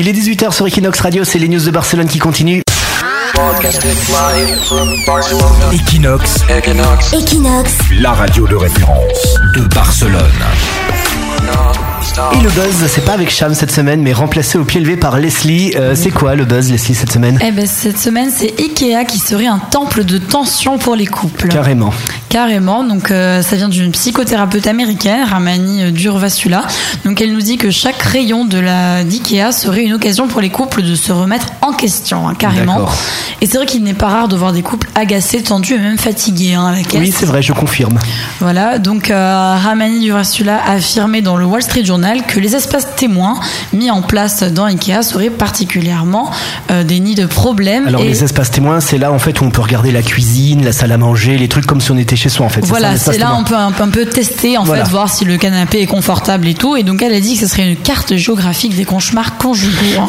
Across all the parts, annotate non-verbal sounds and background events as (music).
Il est 18h sur Equinox Radio, c'est les news de Barcelone qui continuent. Equinox, Equinox, la radio de référence de Barcelone. Et le buzz, c'est pas avec Cham cette semaine, mais remplacé au pied levé par Leslie. Euh, c'est quoi le buzz, Leslie, cette semaine Eh ben, cette semaine, c'est Ikea qui serait un temple de tension pour les couples. Carrément. Carrément. Donc, euh, ça vient d'une psychothérapeute américaine, Ramani euh, Durvasula. Donc, elle nous dit que chaque rayon de la d'Ikea serait une occasion pour les couples de se remettre en question, hein, carrément. Et c'est vrai qu'il n'est pas rare de voir des couples agacés, tendus et même fatigués hein, à la caisse. Oui, c'est vrai, je confirme. Voilà, donc euh, Ramani Durvasula a affirmé dans le Wall Street Journal que les espaces témoins mis en place dans Ikea seraient particulièrement euh, des nids de problèmes. Alors, et les espaces témoins, c'est là en fait où on peut regarder la cuisine, la salle à manger, les trucs comme si on était chez soi en fait. voilà, c'est là témoin. on peut un peu, un peu tester en Voilà. fait, voir si le canapé est confortable et tout. Et donc elle a dit que ce serait une carte géographique des cauchemars conjugaux. hein.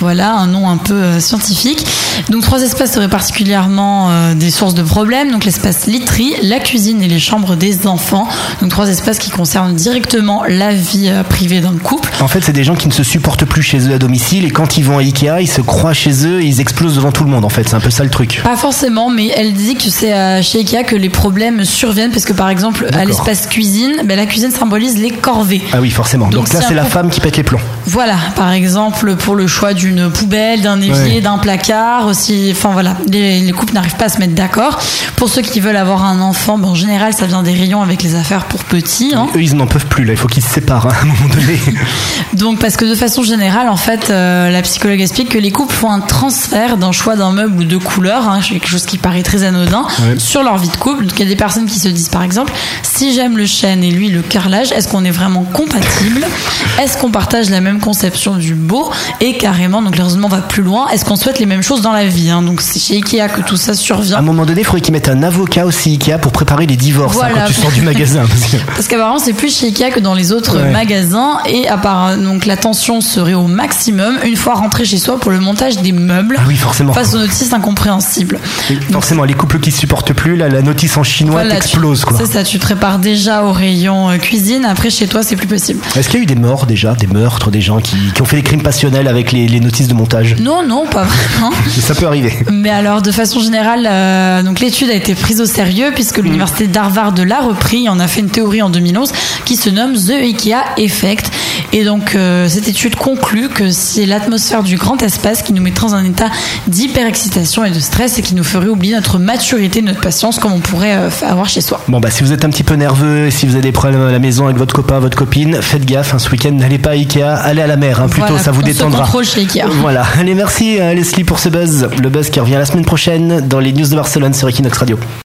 Voilà, un nom un peu euh, scientifique. Donc trois espaces seraient particulièrement euh, des sources de problèmes. Donc l'espace literie, la cuisine et les chambres des enfants. Donc trois espaces qui concernent directement la vie privée d'un couple. En fait, c'est des gens qui ne se supportent plus chez eux à domicile et quand ils vont à Ikea, ils se croient chez eux et ils explosent devant tout le monde en fait. C'est un peu ça le truc. Pas forcément, mais elle dit que c'est euh, chez Ikea que les problèmes surviennent parce que par exemple à l'espace cuisine, ben, la cuisine symbolise les corvées. Ah oui, forcément. Donc, Donc, là, c'est la femme qui pète les plombs. Voilà, par exemple pour le choix d'une poubelle, d'un évier, Ouais. d'un placard aussi. Enfin voilà, les, les couples n'arrivent pas à se mettre d'accord. Pour ceux qui veulent avoir un enfant, ben, en général ça vient des rayons avec les affaires pour petits. hein. Eux, ils n'en peuvent plus là. Il faut qu'ils se séparent hein, à un moment donné. (laughs) Donc parce que de façon générale, en fait, euh, la psychologue explique que les couples font un transfert d'un choix d'un meuble ou de couleur, hein, quelque chose qui paraît très anodin, Ouais. sur leur vie de couple. Donc il y a des personnes qui se disent par exemple, si j'aime le chêne et lui le carrelage, est-ce qu'on est vraiment compatibles Est-ce qu'on partage la même conception du beau? Et carrément, donc le raisonnement va plus loin, est-ce qu'on souhaite les mêmes choses dans la vie hein? Donc c'est chez Ikea que tout ça À survient. un moment donné, il faudrait qu'ils mettent un avocat aussi Ikea pour préparer les divorces hein, Voilà. quand tu sors du magasin. (laughs) parce qu'apparemment c'est plus chez Ikea que dans les autres Ouais. magasins et à part donc la tension serait au maximum une fois rentré chez soi pour le montage des meubles Ah oui, forcément. face aux notices incompréhensibles. Et Donc, Forcément, les couples qui se supportent plus, là, la notice en chinois voilà, quoi. C'est ça, tu te prépares déjà au rayon euh, cuisine, après chez toi c'est plus possible. Est-ce qu'il y a eu des morts déjà, des meurtres, des gens qui, qui ont fait des crimes passionnels avec les, les notices de montage? Non, non, pas vraiment. (laughs) Ça peut arriver. Mais alors, de façon générale, euh, donc l'étude a été prise au sérieux puisque Mm. l'université d'Harvard l'a repris. On a fait une théorie en 2011 qui se nomme The IKEA Effect. Et donc, euh, cette étude conclut que c'est l'atmosphère du grand espace qui nous mettrait dans un état d'hyperexcitation et de stress et qui nous ferait oublier notre maturité, notre patience, comme on pourrait euh, avoir chez soi. Bon bah si vous êtes un petit peu nerveux et si vous avez des problèmes à la maison avec votre copain, votre copine, faites gaffe, hein, ce week-end n'allez pas à Ikea, allez à la mer, hein, plutôt Voilà, ça vous on se détendra. contrôle chez Ikea. (laughs) Voilà, allez merci euh, Leslie pour ce buzz, le buzz qui revient la semaine prochaine dans les news de Barcelone sur Equinox Radio.